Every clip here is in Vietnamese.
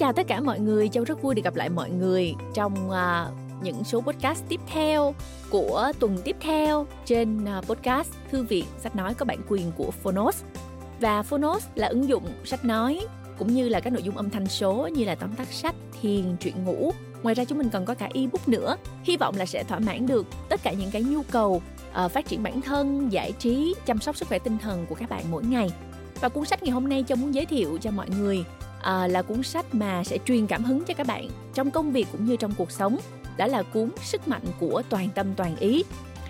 chào tất cả mọi người, Châu rất vui được gặp lại mọi người trong uh, những số podcast tiếp theo của tuần tiếp theo trên uh, podcast Thư viện sách nói có bản quyền của Phonos. Và Phonos là ứng dụng sách nói cũng như là các nội dung âm thanh số như là tóm tắt sách, thiền, truyện ngủ. Ngoài ra chúng mình còn có cả ebook nữa. Hy vọng là sẽ thỏa mãn được tất cả những cái nhu cầu uh, phát triển bản thân, giải trí, chăm sóc sức khỏe tinh thần của các bạn mỗi ngày. Và cuốn sách ngày hôm nay Châu muốn giới thiệu cho mọi người à, là cuốn sách mà sẽ truyền cảm hứng cho các bạn trong công việc cũng như trong cuộc sống đó là cuốn Sức mạnh của toàn tâm toàn ý.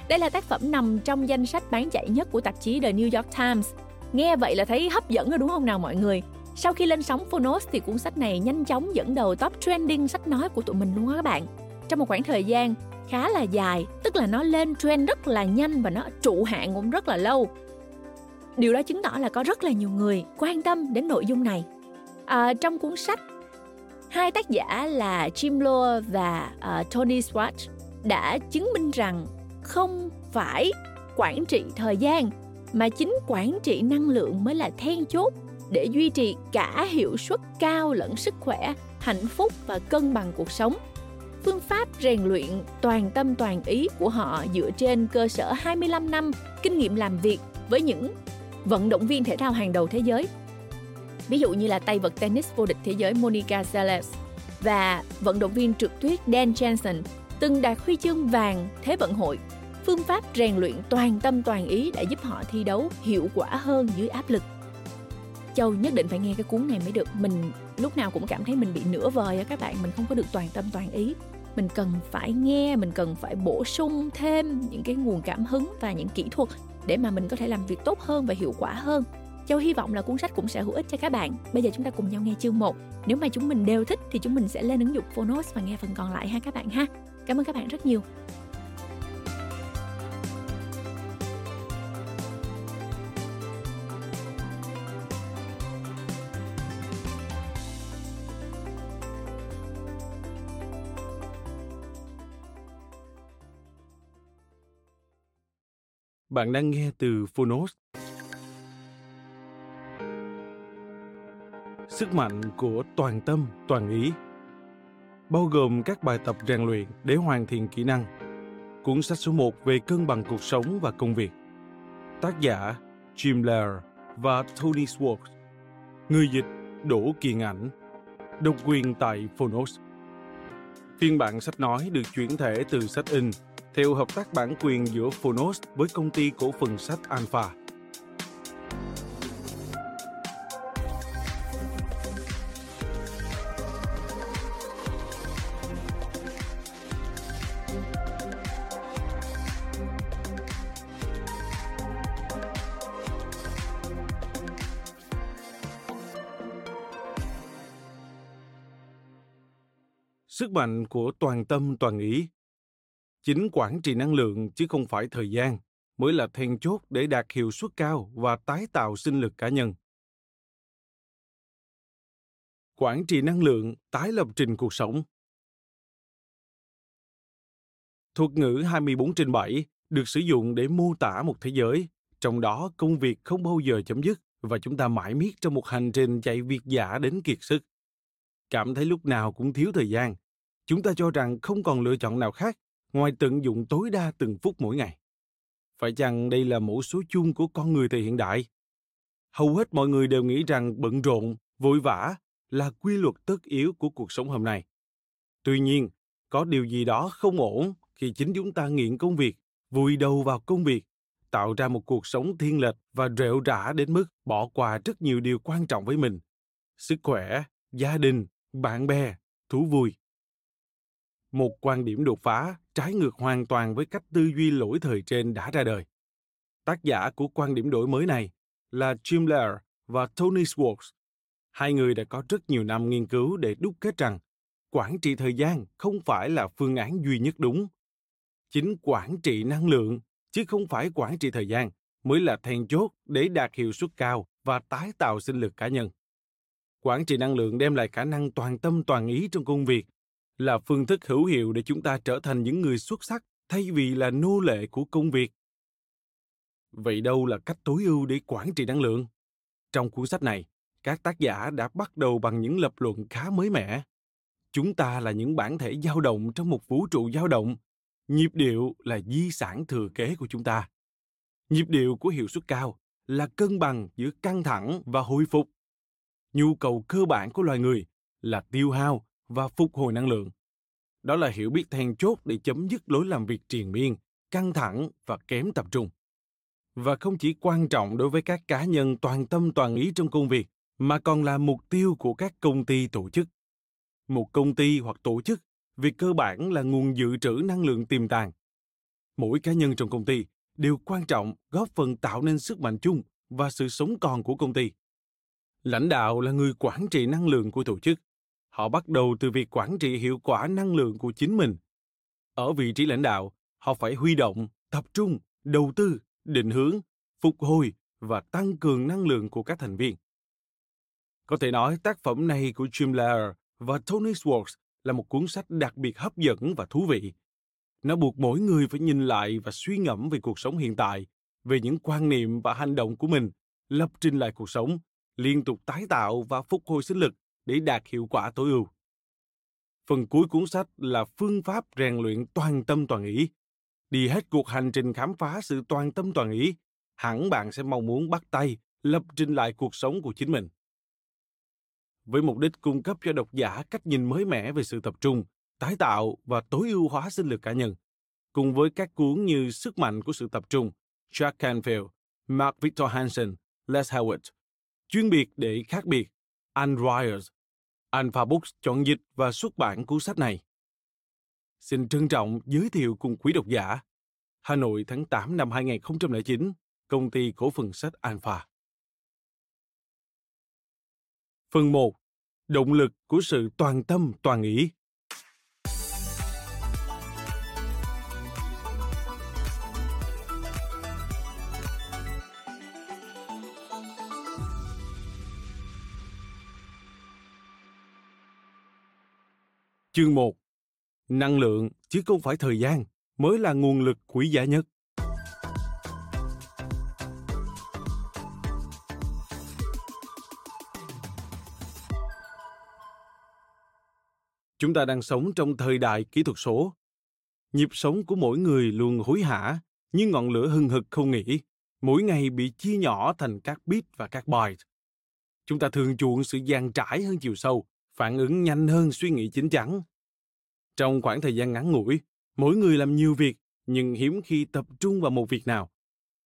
Đây là tác phẩm nằm trong danh sách bán chạy nhất của tạp chí The New York Times. Nghe vậy là thấy hấp dẫn rồi đúng không nào mọi người? Sau khi lên sóng Phonos thì cuốn sách này nhanh chóng dẫn đầu top trending sách nói của tụi mình luôn á các bạn. Trong một khoảng thời gian khá là dài, tức là nó lên trend rất là nhanh và nó trụ hạng cũng rất là lâu. Điều đó chứng tỏ là có rất là nhiều người quan tâm đến nội dung này À, trong cuốn sách, hai tác giả là Jim Lohr và uh, Tony Schwartz đã chứng minh rằng không phải quản trị thời gian mà chính quản trị năng lượng mới là then chốt để duy trì cả hiệu suất cao lẫn sức khỏe, hạnh phúc và cân bằng cuộc sống. Phương pháp rèn luyện toàn tâm toàn ý của họ dựa trên cơ sở 25 năm kinh nghiệm làm việc với những vận động viên thể thao hàng đầu thế giới ví dụ như là tay vật tennis vô địch thế giới Monica Seles và vận động viên trượt tuyết Dan Jensen từng đạt huy chương vàng Thế vận hội. Phương pháp rèn luyện toàn tâm toàn ý đã giúp họ thi đấu hiệu quả hơn dưới áp lực. Châu nhất định phải nghe cái cuốn này mới được. Mình lúc nào cũng cảm thấy mình bị nửa vời á các bạn, mình không có được toàn tâm toàn ý. Mình cần phải nghe, mình cần phải bổ sung thêm những cái nguồn cảm hứng và những kỹ thuật để mà mình có thể làm việc tốt hơn và hiệu quả hơn Châu hy vọng là cuốn sách cũng sẽ hữu ích cho các bạn. Bây giờ chúng ta cùng nhau nghe chương 1. Nếu mà chúng mình đều thích thì chúng mình sẽ lên ứng dụng Phonos và nghe phần còn lại ha các bạn ha. Cảm ơn các bạn rất nhiều. Bạn đang nghe từ Phonos sức mạnh của toàn tâm, toàn ý, bao gồm các bài tập rèn luyện để hoàn thiện kỹ năng, cuốn sách số 1 về cân bằng cuộc sống và công việc. Tác giả Jim Lair và Tony Schwartz. Người dịch Đỗ Kiền Ảnh độc quyền tại Phonos. Phiên bản sách nói được chuyển thể từ sách in theo hợp tác bản quyền giữa Phonos với công ty cổ phần sách Alpha. Sức mạnh của toàn tâm toàn ý. Chính quản trị năng lượng chứ không phải thời gian mới là then chốt để đạt hiệu suất cao và tái tạo sinh lực cá nhân. Quản trị năng lượng tái lập trình cuộc sống. Thuật ngữ 24 trên 7 được sử dụng để mô tả một thế giới, trong đó công việc không bao giờ chấm dứt và chúng ta mãi miết trong một hành trình chạy việc giả đến kiệt sức. Cảm thấy lúc nào cũng thiếu thời gian, chúng ta cho rằng không còn lựa chọn nào khác ngoài tận dụng tối đa từng phút mỗi ngày. Phải chăng đây là mẫu số chung của con người thời hiện đại? Hầu hết mọi người đều nghĩ rằng bận rộn, vội vã là quy luật tất yếu của cuộc sống hôm nay. Tuy nhiên, có điều gì đó không ổn khi chính chúng ta nghiện công việc, vùi đầu vào công việc, tạo ra một cuộc sống thiên lệch và rệu rã đến mức bỏ qua rất nhiều điều quan trọng với mình. Sức khỏe, gia đình, bạn bè, thú vui một quan điểm đột phá trái ngược hoàn toàn với cách tư duy lỗi thời trên đã ra đời. Tác giả của quan điểm đổi mới này là Jim Lair và Tony Schwartz. Hai người đã có rất nhiều năm nghiên cứu để đúc kết rằng quản trị thời gian không phải là phương án duy nhất đúng. Chính quản trị năng lượng, chứ không phải quản trị thời gian, mới là then chốt để đạt hiệu suất cao và tái tạo sinh lực cá nhân. Quản trị năng lượng đem lại khả năng toàn tâm toàn ý trong công việc là phương thức hữu hiệu để chúng ta trở thành những người xuất sắc thay vì là nô lệ của công việc vậy đâu là cách tối ưu để quản trị năng lượng trong cuốn sách này, các tác giả đã bắt đầu bằng những lập luận khá mới mẻ. Chúng ta là những bản thể dao động trong một vũ trụ dao động. Nhịp điệu là di sản thừa kế của chúng ta. Nhịp điệu của hiệu suất cao là cân bằng giữa căng thẳng và hồi phục. Nhu cầu cơ bản của loài người là tiêu hao và phục hồi năng lượng. Đó là hiểu biết then chốt để chấm dứt lối làm việc triền miên, căng thẳng và kém tập trung. Và không chỉ quan trọng đối với các cá nhân toàn tâm toàn ý trong công việc, mà còn là mục tiêu của các công ty tổ chức. Một công ty hoặc tổ chức, việc cơ bản là nguồn dự trữ năng lượng tiềm tàng. Mỗi cá nhân trong công ty đều quan trọng góp phần tạo nên sức mạnh chung và sự sống còn của công ty. Lãnh đạo là người quản trị năng lượng của tổ chức. Họ bắt đầu từ việc quản trị hiệu quả năng lượng của chính mình. Ở vị trí lãnh đạo, họ phải huy động, tập trung, đầu tư, định hướng, phục hồi và tăng cường năng lượng của các thành viên. Có thể nói tác phẩm này của Jim Lair và Tony Schwartz là một cuốn sách đặc biệt hấp dẫn và thú vị. Nó buộc mỗi người phải nhìn lại và suy ngẫm về cuộc sống hiện tại, về những quan niệm và hành động của mình, lập trình lại cuộc sống, liên tục tái tạo và phục hồi sinh lực để đạt hiệu quả tối ưu. Phần cuối cuốn sách là phương pháp rèn luyện toàn tâm toàn ý. Đi hết cuộc hành trình khám phá sự toàn tâm toàn ý, hẳn bạn sẽ mong muốn bắt tay lập trình lại cuộc sống của chính mình với mục đích cung cấp cho độc giả cách nhìn mới mẻ về sự tập trung, tái tạo và tối ưu hóa sinh lực cá nhân, cùng với các cuốn như Sức mạnh của sự tập trung, Jack Canfield, Mark Victor Hansen, Les Howard, chuyên biệt để khác biệt, Anne Ryers, Alpha Books chọn dịch và xuất bản cuốn sách này. Xin trân trọng giới thiệu cùng quý độc giả. Hà Nội tháng 8 năm 2009, công ty cổ phần sách Alpha. Phần 1 động lực của sự toàn tâm toàn ý Chương 1 Năng lượng chứ không phải thời gian mới là nguồn lực quý giá nhất. Chúng ta đang sống trong thời đại kỹ thuật số. Nhịp sống của mỗi người luôn hối hả, như ngọn lửa hừng hực không nghỉ, mỗi ngày bị chia nhỏ thành các bit và các byte. Chúng ta thường chuộng sự dàn trải hơn chiều sâu, phản ứng nhanh hơn suy nghĩ chính chắn. Trong khoảng thời gian ngắn ngủi, mỗi người làm nhiều việc nhưng hiếm khi tập trung vào một việc nào.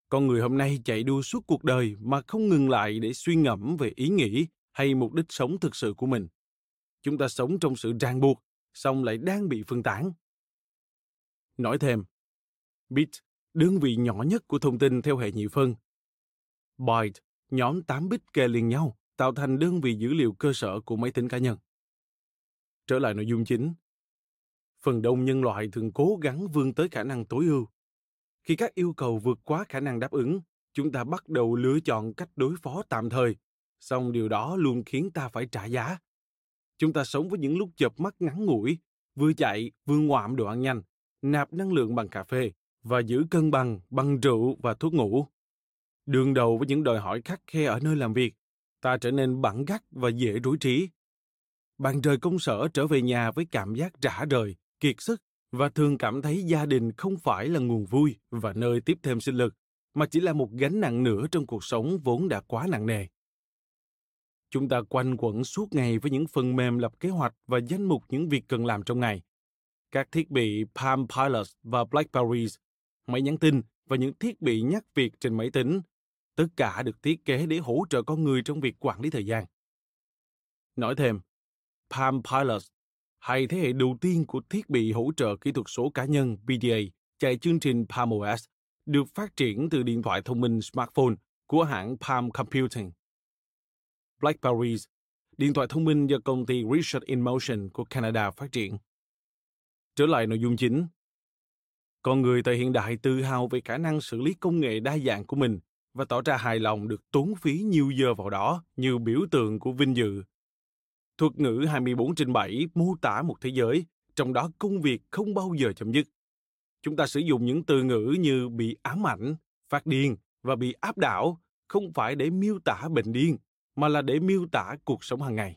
Con người hôm nay chạy đua suốt cuộc đời mà không ngừng lại để suy ngẫm về ý nghĩ hay mục đích sống thực sự của mình chúng ta sống trong sự ràng buộc, song lại đang bị phân tán. Nói thêm, bit, đơn vị nhỏ nhất của thông tin theo hệ nhị phân. Byte, nhóm 8 bit kề liền nhau, tạo thành đơn vị dữ liệu cơ sở của máy tính cá nhân. Trở lại nội dung chính. Phần đông nhân loại thường cố gắng vươn tới khả năng tối ưu. Khi các yêu cầu vượt quá khả năng đáp ứng, chúng ta bắt đầu lựa chọn cách đối phó tạm thời, song điều đó luôn khiến ta phải trả giá Chúng ta sống với những lúc chợp mắt ngắn ngủi, vừa chạy vừa ngoạm đồ ăn nhanh, nạp năng lượng bằng cà phê và giữ cân bằng bằng rượu và thuốc ngủ. Đường đầu với những đòi hỏi khắc khe ở nơi làm việc, ta trở nên bẵng gắt và dễ rối trí. Bạn rời công sở trở về nhà với cảm giác rã rời, kiệt sức và thường cảm thấy gia đình không phải là nguồn vui và nơi tiếp thêm sinh lực, mà chỉ là một gánh nặng nữa trong cuộc sống vốn đã quá nặng nề. Chúng ta quanh quẩn suốt ngày với những phần mềm lập kế hoạch và danh mục những việc cần làm trong ngày. Các thiết bị Palm Pilot và Blackberries, máy nhắn tin và những thiết bị nhắc việc trên máy tính, tất cả được thiết kế để hỗ trợ con người trong việc quản lý thời gian. Nói thêm, Palm Pilot hay thế hệ đầu tiên của thiết bị hỗ trợ kỹ thuật số cá nhân PDA chạy chương trình Palm OS được phát triển từ điện thoại thông minh smartphone của hãng Palm Computing. BlackBerry, điện thoại thông minh do công ty Research in Motion của Canada phát triển. Trở lại nội dung chính. Con người thời hiện đại tự hào về khả năng xử lý công nghệ đa dạng của mình và tỏ ra hài lòng được tốn phí nhiều giờ vào đó như biểu tượng của vinh dự. Thuật ngữ 24 trên 7 mô tả một thế giới, trong đó công việc không bao giờ chấm dứt. Chúng ta sử dụng những từ ngữ như bị ám ảnh, phát điên và bị áp đảo không phải để miêu tả bệnh điên mà là để miêu tả cuộc sống hàng ngày.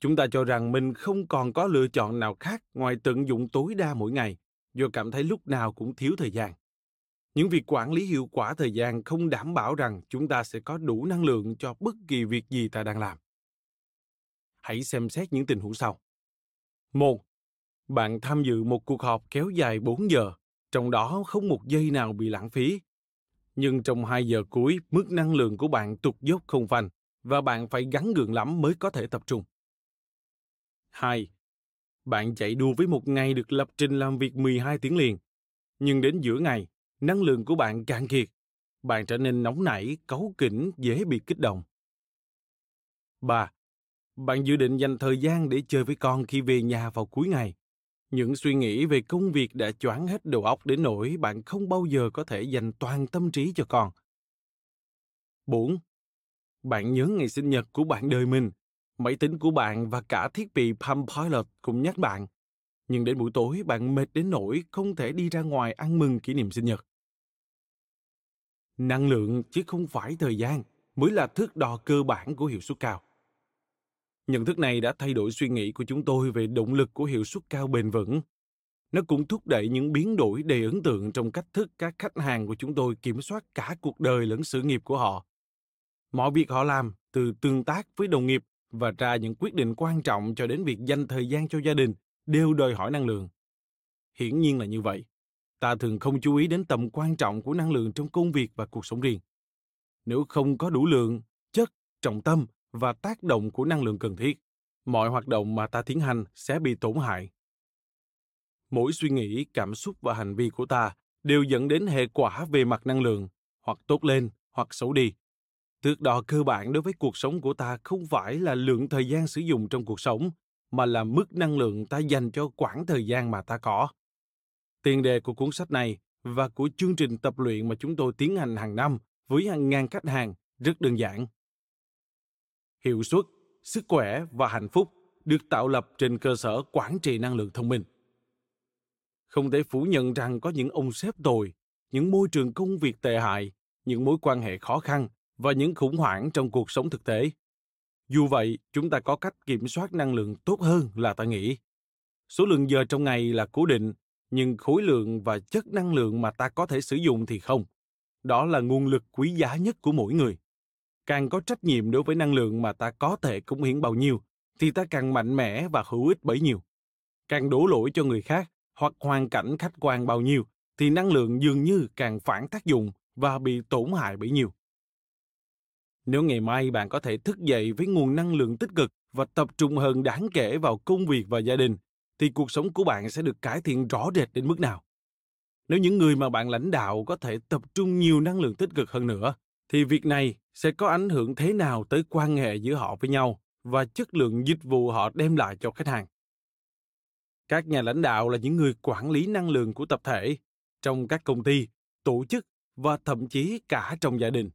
Chúng ta cho rằng mình không còn có lựa chọn nào khác ngoài tận dụng tối đa mỗi ngày do cảm thấy lúc nào cũng thiếu thời gian. Những việc quản lý hiệu quả thời gian không đảm bảo rằng chúng ta sẽ có đủ năng lượng cho bất kỳ việc gì ta đang làm. Hãy xem xét những tình huống sau. Một, bạn tham dự một cuộc họp kéo dài 4 giờ, trong đó không một giây nào bị lãng phí. Nhưng trong 2 giờ cuối, mức năng lượng của bạn tụt dốc không phanh và bạn phải gắn gượng lắm mới có thể tập trung. 2. Bạn chạy đua với một ngày được lập trình làm việc 12 tiếng liền. Nhưng đến giữa ngày, năng lượng của bạn cạn kiệt. Bạn trở nên nóng nảy, cáu kỉnh, dễ bị kích động. 3. Bạn dự định dành thời gian để chơi với con khi về nhà vào cuối ngày. Những suy nghĩ về công việc đã choáng hết đầu óc đến nỗi bạn không bao giờ có thể dành toàn tâm trí cho con. 4. Bạn nhớ ngày sinh nhật của bạn đời mình. Máy tính của bạn và cả thiết bị Palm Pilot cũng nhắc bạn. Nhưng đến buổi tối bạn mệt đến nỗi không thể đi ra ngoài ăn mừng kỷ niệm sinh nhật. Năng lượng chứ không phải thời gian mới là thước đo cơ bản của hiệu suất cao. Nhận thức này đã thay đổi suy nghĩ của chúng tôi về động lực của hiệu suất cao bền vững. Nó cũng thúc đẩy những biến đổi đầy ấn tượng trong cách thức các khách hàng của chúng tôi kiểm soát cả cuộc đời lẫn sự nghiệp của họ. Mọi việc họ làm, từ tương tác với đồng nghiệp và ra những quyết định quan trọng cho đến việc dành thời gian cho gia đình, đều đòi hỏi năng lượng. Hiển nhiên là như vậy. Ta thường không chú ý đến tầm quan trọng của năng lượng trong công việc và cuộc sống riêng. Nếu không có đủ lượng, chất, trọng tâm và tác động của năng lượng cần thiết mọi hoạt động mà ta tiến hành sẽ bị tổn hại mỗi suy nghĩ cảm xúc và hành vi của ta đều dẫn đến hệ quả về mặt năng lượng hoặc tốt lên hoặc xấu đi thước đo cơ bản đối với cuộc sống của ta không phải là lượng thời gian sử dụng trong cuộc sống mà là mức năng lượng ta dành cho quãng thời gian mà ta có. Tiền đề của cuốn sách này và của chương trình tập luyện mà chúng tôi tiến hành hàng năm với hàng ngàn khách hàng rất đơn giản. Hiệu suất, sức khỏe và hạnh phúc được tạo lập trên cơ sở quản trị năng lượng thông minh. Không thể phủ nhận rằng có những ông sếp tồi, những môi trường công việc tệ hại, những mối quan hệ khó khăn và những khủng hoảng trong cuộc sống thực tế dù vậy, chúng ta có cách kiểm soát năng lượng tốt hơn là ta nghĩ. Số lượng giờ trong ngày là cố định, nhưng khối lượng và chất năng lượng mà ta có thể sử dụng thì không. Đó là nguồn lực quý giá nhất của mỗi người. Càng có trách nhiệm đối với năng lượng mà ta có thể cống hiến bao nhiêu, thì ta càng mạnh mẽ và hữu ích bấy nhiêu. Càng đổ lỗi cho người khác hoặc hoàn cảnh khách quan bao nhiêu, thì năng lượng dường như càng phản tác dụng và bị tổn hại bấy nhiêu nếu ngày mai bạn có thể thức dậy với nguồn năng lượng tích cực và tập trung hơn đáng kể vào công việc và gia đình thì cuộc sống của bạn sẽ được cải thiện rõ rệt đến mức nào nếu những người mà bạn lãnh đạo có thể tập trung nhiều năng lượng tích cực hơn nữa thì việc này sẽ có ảnh hưởng thế nào tới quan hệ giữa họ với nhau và chất lượng dịch vụ họ đem lại cho khách hàng. Các nhà lãnh đạo là những người quản lý năng lượng của tập thể trong các công ty, tổ chức và thậm chí cả trong gia đình.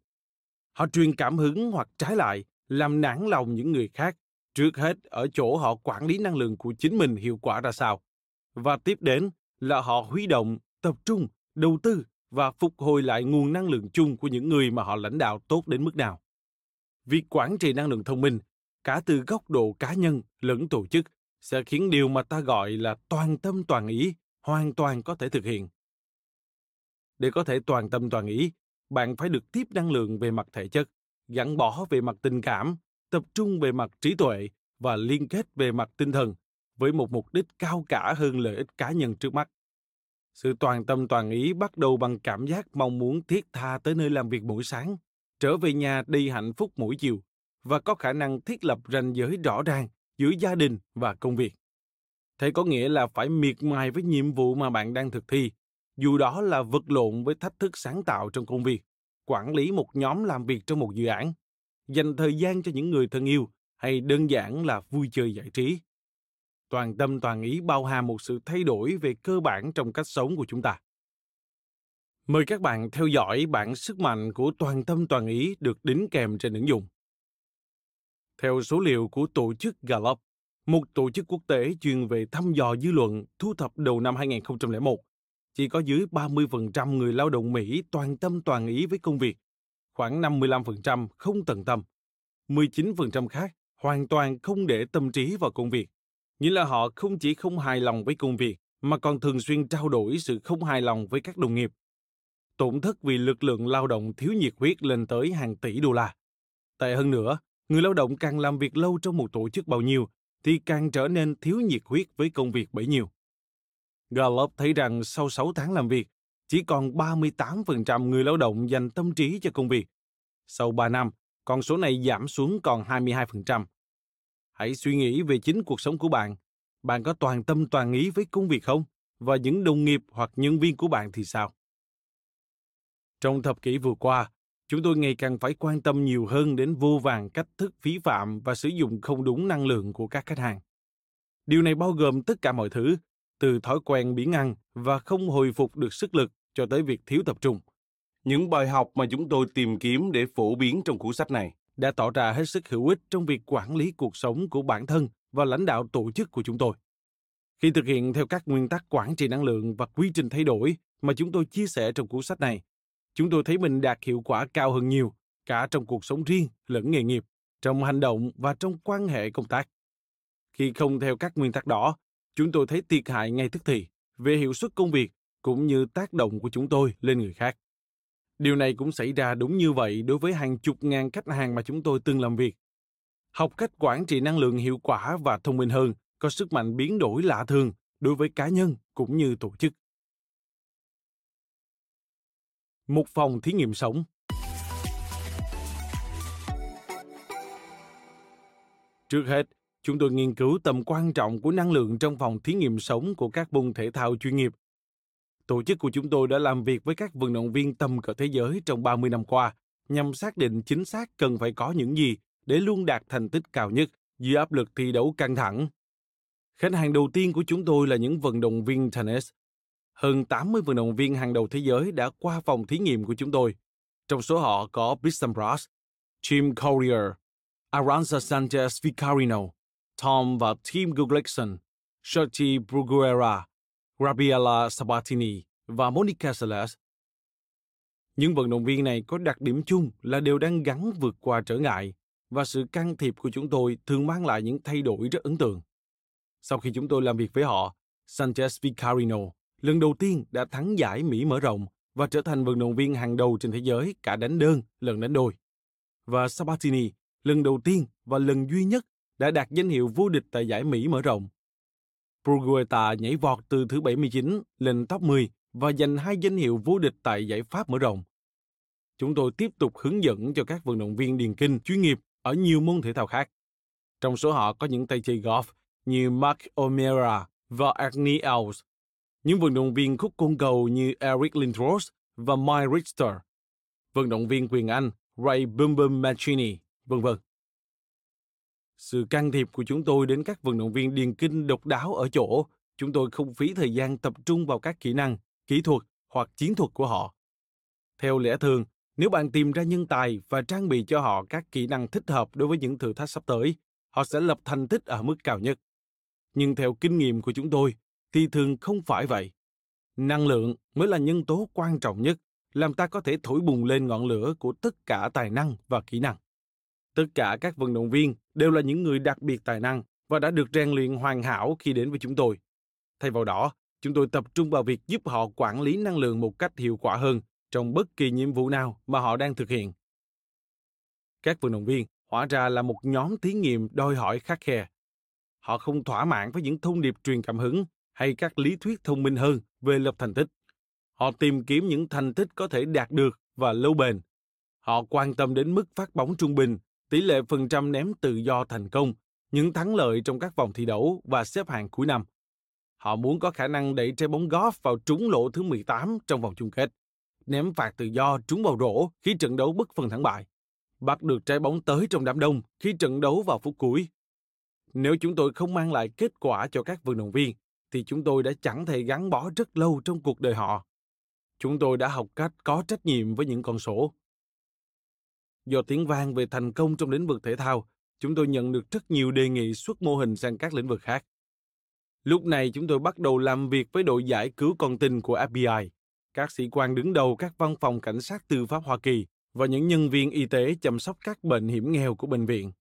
Họ truyền cảm hứng hoặc trái lại, làm nản lòng những người khác, trước hết ở chỗ họ quản lý năng lượng của chính mình hiệu quả ra sao. Và tiếp đến là họ huy động, tập trung, đầu tư và phục hồi lại nguồn năng lượng chung của những người mà họ lãnh đạo tốt đến mức nào. Việc quản trị năng lượng thông minh, cả từ góc độ cá nhân lẫn tổ chức, sẽ khiến điều mà ta gọi là toàn tâm toàn ý hoàn toàn có thể thực hiện. Để có thể toàn tâm toàn ý, bạn phải được tiếp năng lượng về mặt thể chất, gắn bó về mặt tình cảm, tập trung về mặt trí tuệ và liên kết về mặt tinh thần với một mục đích cao cả hơn lợi ích cá nhân trước mắt. Sự toàn tâm toàn ý bắt đầu bằng cảm giác mong muốn thiết tha tới nơi làm việc mỗi sáng, trở về nhà đi hạnh phúc mỗi chiều và có khả năng thiết lập ranh giới rõ ràng giữa gia đình và công việc. Thế có nghĩa là phải miệt mài với nhiệm vụ mà bạn đang thực thi, dù đó là vật lộn với thách thức sáng tạo trong công việc, quản lý một nhóm làm việc trong một dự án, dành thời gian cho những người thân yêu hay đơn giản là vui chơi giải trí. Toàn tâm toàn ý bao hàm một sự thay đổi về cơ bản trong cách sống của chúng ta. Mời các bạn theo dõi bản sức mạnh của toàn tâm toàn ý được đính kèm trên ứng dụng. Theo số liệu của tổ chức Gallup, một tổ chức quốc tế chuyên về thăm dò dư luận thu thập đầu năm 2001, chỉ có dưới 30% người lao động Mỹ toàn tâm toàn ý với công việc, khoảng 55% không tận tâm. 19% khác hoàn toàn không để tâm trí vào công việc. Nghĩa là họ không chỉ không hài lòng với công việc, mà còn thường xuyên trao đổi sự không hài lòng với các đồng nghiệp. Tổn thất vì lực lượng lao động thiếu nhiệt huyết lên tới hàng tỷ đô la. Tệ hơn nữa, người lao động càng làm việc lâu trong một tổ chức bao nhiêu, thì càng trở nên thiếu nhiệt huyết với công việc bấy nhiêu. Gallup thấy rằng sau 6 tháng làm việc, chỉ còn 38% người lao động dành tâm trí cho công việc. Sau 3 năm, con số này giảm xuống còn 22%. Hãy suy nghĩ về chính cuộc sống của bạn. Bạn có toàn tâm toàn ý với công việc không? Và những đồng nghiệp hoặc nhân viên của bạn thì sao? Trong thập kỷ vừa qua, chúng tôi ngày càng phải quan tâm nhiều hơn đến vô vàng cách thức phí phạm và sử dụng không đúng năng lượng của các khách hàng. Điều này bao gồm tất cả mọi thứ, từ thói quen biến ăn và không hồi phục được sức lực cho tới việc thiếu tập trung. Những bài học mà chúng tôi tìm kiếm để phổ biến trong cuốn sách này đã tỏ ra hết sức hữu ích trong việc quản lý cuộc sống của bản thân và lãnh đạo tổ chức của chúng tôi. Khi thực hiện theo các nguyên tắc quản trị năng lượng và quy trình thay đổi mà chúng tôi chia sẻ trong cuốn sách này, chúng tôi thấy mình đạt hiệu quả cao hơn nhiều, cả trong cuộc sống riêng lẫn nghề nghiệp, trong hành động và trong quan hệ công tác. Khi không theo các nguyên tắc đó, chúng tôi thấy thiệt hại ngay tức thì về hiệu suất công việc cũng như tác động của chúng tôi lên người khác. Điều này cũng xảy ra đúng như vậy đối với hàng chục ngàn khách hàng mà chúng tôi từng làm việc. Học cách quản trị năng lượng hiệu quả và thông minh hơn có sức mạnh biến đổi lạ thường đối với cá nhân cũng như tổ chức. Một phòng thí nghiệm sống Trước hết, chúng tôi nghiên cứu tầm quan trọng của năng lượng trong phòng thí nghiệm sống của các môn thể thao chuyên nghiệp Tổ chức của chúng tôi đã làm việc với các vận động viên tầm cỡ thế giới trong 30 năm qua nhằm xác định chính xác cần phải có những gì để luôn đạt thành tích cao nhất dưới áp lực thi đấu căng thẳng. Khách hàng đầu tiên của chúng tôi là những vận động viên tennis. Hơn 80 vận động viên hàng đầu thế giới đã qua phòng thí nghiệm của chúng tôi. Trong số họ có Pete Jim Courier, Aranza Sanchez Vicarino, Tom và Tim Guglikson, Shirley Bruguera, Gabriela Sabatini và Monica Seles. Những vận động viên này có đặc điểm chung là đều đang gắn vượt qua trở ngại và sự can thiệp của chúng tôi thường mang lại những thay đổi rất ấn tượng. Sau khi chúng tôi làm việc với họ, Sanchez Vicarino lần đầu tiên đã thắng giải Mỹ mở rộng và trở thành vận động viên hàng đầu trên thế giới cả đánh đơn lẫn đánh đôi. Và Sabatini lần đầu tiên và lần duy nhất đã đạt danh hiệu vô địch tại giải Mỹ mở rộng Brugueta nhảy vọt từ thứ 79 lên top 10 và giành hai danh hiệu vô địch tại giải Pháp mở rộng. Chúng tôi tiếp tục hướng dẫn cho các vận động viên điền kinh chuyên nghiệp ở nhiều môn thể thao khác. Trong số họ có những tay chơi golf như Mark O'Meara và Agni Els, những vận động viên khúc côn cầu như Eric Lindros và Mike Richter, vận động viên quyền Anh Ray Bum Bum Mancini, vân vân. Sự can thiệp của chúng tôi đến các vận động viên điền kinh độc đáo ở chỗ chúng tôi không phí thời gian tập trung vào các kỹ năng, kỹ thuật hoặc chiến thuật của họ. Theo lẽ thường, nếu bạn tìm ra nhân tài và trang bị cho họ các kỹ năng thích hợp đối với những thử thách sắp tới, họ sẽ lập thành tích ở mức cao nhất. Nhưng theo kinh nghiệm của chúng tôi, thì thường không phải vậy. Năng lượng mới là nhân tố quan trọng nhất, làm ta có thể thổi bùng lên ngọn lửa của tất cả tài năng và kỹ năng. Tất cả các vận động viên đều là những người đặc biệt tài năng và đã được rèn luyện hoàn hảo khi đến với chúng tôi. Thay vào đó, chúng tôi tập trung vào việc giúp họ quản lý năng lượng một cách hiệu quả hơn trong bất kỳ nhiệm vụ nào mà họ đang thực hiện. Các vận động viên hóa ra là một nhóm thí nghiệm đòi hỏi khắc khe. Họ không thỏa mãn với những thông điệp truyền cảm hứng hay các lý thuyết thông minh hơn về lập thành tích. Họ tìm kiếm những thành tích có thể đạt được và lâu bền. Họ quan tâm đến mức phát bóng trung bình tỷ lệ phần trăm ném tự do thành công, những thắng lợi trong các vòng thi đấu và xếp hạng cuối năm. Họ muốn có khả năng đẩy trái bóng golf vào trúng lỗ thứ 18 trong vòng chung kết, ném phạt tự do trúng vào rổ khi trận đấu bất phân thắng bại, bắt được trái bóng tới trong đám đông khi trận đấu vào phút cuối. Nếu chúng tôi không mang lại kết quả cho các vận động viên, thì chúng tôi đã chẳng thể gắn bó rất lâu trong cuộc đời họ. Chúng tôi đã học cách có trách nhiệm với những con số. Do tiếng vang về thành công trong lĩnh vực thể thao, chúng tôi nhận được rất nhiều đề nghị xuất mô hình sang các lĩnh vực khác. Lúc này chúng tôi bắt đầu làm việc với đội giải cứu con tin của FBI, các sĩ quan đứng đầu các văn phòng cảnh sát tư pháp Hoa Kỳ và những nhân viên y tế chăm sóc các bệnh hiểm nghèo của bệnh viện.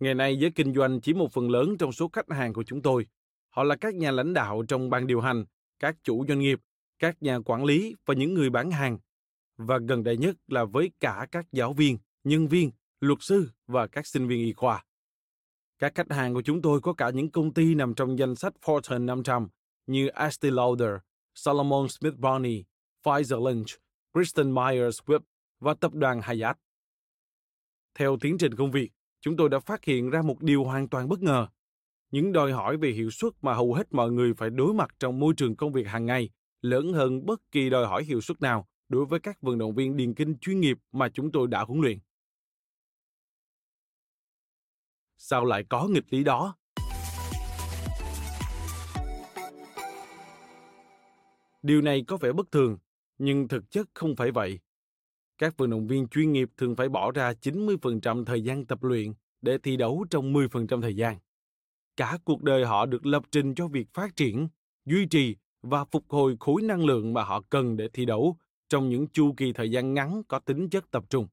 Ngày nay giới kinh doanh chiếm một phần lớn trong số khách hàng của chúng tôi. Họ là các nhà lãnh đạo trong ban điều hành, các chủ doanh nghiệp, các nhà quản lý và những người bán hàng. Và gần đây nhất là với cả các giáo viên, nhân viên, luật sư và các sinh viên y khoa. Các khách hàng của chúng tôi có cả những công ty nằm trong danh sách Fortune 500 như Estee Lauder, Solomon Smith Barney, Pfizer Lynch, Kristen Myers Squibb và tập đoàn Hyatt. Theo tiến trình công việc, chúng tôi đã phát hiện ra một điều hoàn toàn bất ngờ. Những đòi hỏi về hiệu suất mà hầu hết mọi người phải đối mặt trong môi trường công việc hàng ngày lớn hơn bất kỳ đòi hỏi hiệu suất nào đối với các vận động viên điền kinh chuyên nghiệp mà chúng tôi đã huấn luyện. Sao lại có nghịch lý đó? Điều này có vẻ bất thường, nhưng thực chất không phải vậy. Các vận động viên chuyên nghiệp thường phải bỏ ra 90% thời gian tập luyện để thi đấu trong 10% thời gian. Cả cuộc đời họ được lập trình cho việc phát triển, duy trì và phục hồi khối năng lượng mà họ cần để thi đấu trong những chu kỳ thời gian ngắn có tính chất tập trung.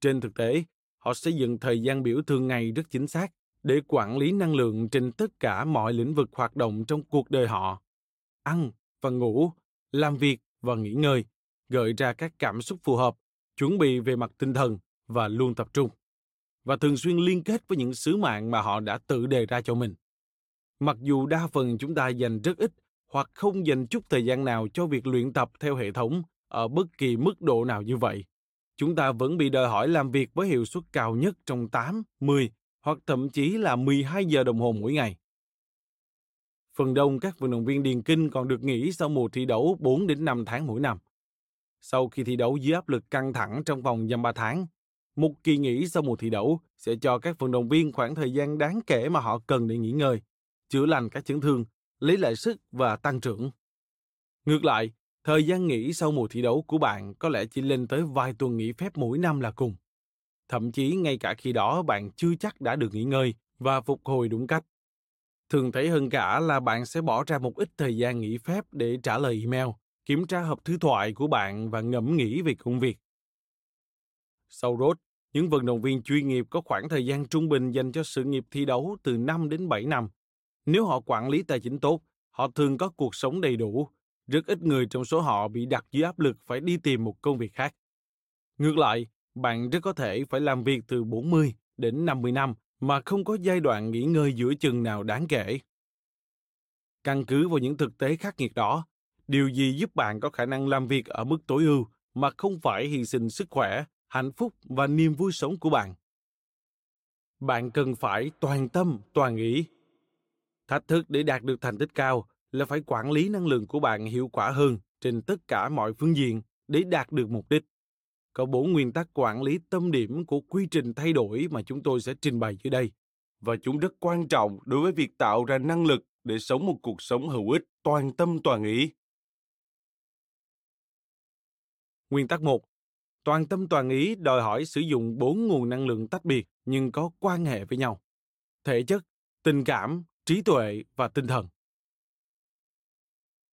Trên thực tế, họ xây dựng thời gian biểu thường ngày rất chính xác để quản lý năng lượng trên tất cả mọi lĩnh vực hoạt động trong cuộc đời họ. Ăn và ngủ, làm việc và nghỉ ngơi, gợi ra các cảm xúc phù hợp, chuẩn bị về mặt tinh thần và luôn tập trung và thường xuyên liên kết với những sứ mạng mà họ đã tự đề ra cho mình. Mặc dù đa phần chúng ta dành rất ít hoặc không dành chút thời gian nào cho việc luyện tập theo hệ thống ở bất kỳ mức độ nào như vậy, chúng ta vẫn bị đòi hỏi làm việc với hiệu suất cao nhất trong 8, 10 hoặc thậm chí là 12 giờ đồng hồ mỗi ngày. Phần đông các vận động viên điền kinh còn được nghỉ sau mùa thi đấu 4 đến 5 tháng mỗi năm. Sau khi thi đấu dưới áp lực căng thẳng trong vòng dăm 3 tháng, một kỳ nghỉ sau mùa thi đấu sẽ cho các vận động viên khoảng thời gian đáng kể mà họ cần để nghỉ ngơi, chữa lành các chấn thương, lấy lại sức và tăng trưởng. Ngược lại, thời gian nghỉ sau mùa thi đấu của bạn có lẽ chỉ lên tới vài tuần nghỉ phép mỗi năm là cùng. Thậm chí ngay cả khi đó bạn chưa chắc đã được nghỉ ngơi và phục hồi đúng cách. Thường thấy hơn cả là bạn sẽ bỏ ra một ít thời gian nghỉ phép để trả lời email, kiểm tra hộp thư thoại của bạn và ngẫm nghĩ về công việc. Sau rốt, những vận động viên chuyên nghiệp có khoảng thời gian trung bình dành cho sự nghiệp thi đấu từ 5 đến 7 năm. Nếu họ quản lý tài chính tốt, họ thường có cuộc sống đầy đủ. Rất ít người trong số họ bị đặt dưới áp lực phải đi tìm một công việc khác. Ngược lại, bạn rất có thể phải làm việc từ 40 đến 50 năm mà không có giai đoạn nghỉ ngơi giữa chừng nào đáng kể. Căn cứ vào những thực tế khắc nghiệt đó, điều gì giúp bạn có khả năng làm việc ở mức tối ưu mà không phải hy sinh sức khỏe, hạnh phúc và niềm vui sống của bạn? Bạn cần phải toàn tâm, toàn ý. Thách thức để đạt được thành tích cao là phải quản lý năng lượng của bạn hiệu quả hơn trên tất cả mọi phương diện để đạt được mục đích có bốn nguyên tắc quản lý tâm điểm của quy trình thay đổi mà chúng tôi sẽ trình bày dưới đây. Và chúng rất quan trọng đối với việc tạo ra năng lực để sống một cuộc sống hữu ích toàn tâm toàn ý. Nguyên tắc 1. Toàn tâm toàn ý đòi hỏi sử dụng bốn nguồn năng lượng tách biệt nhưng có quan hệ với nhau. Thể chất, tình cảm, trí tuệ và tinh thần.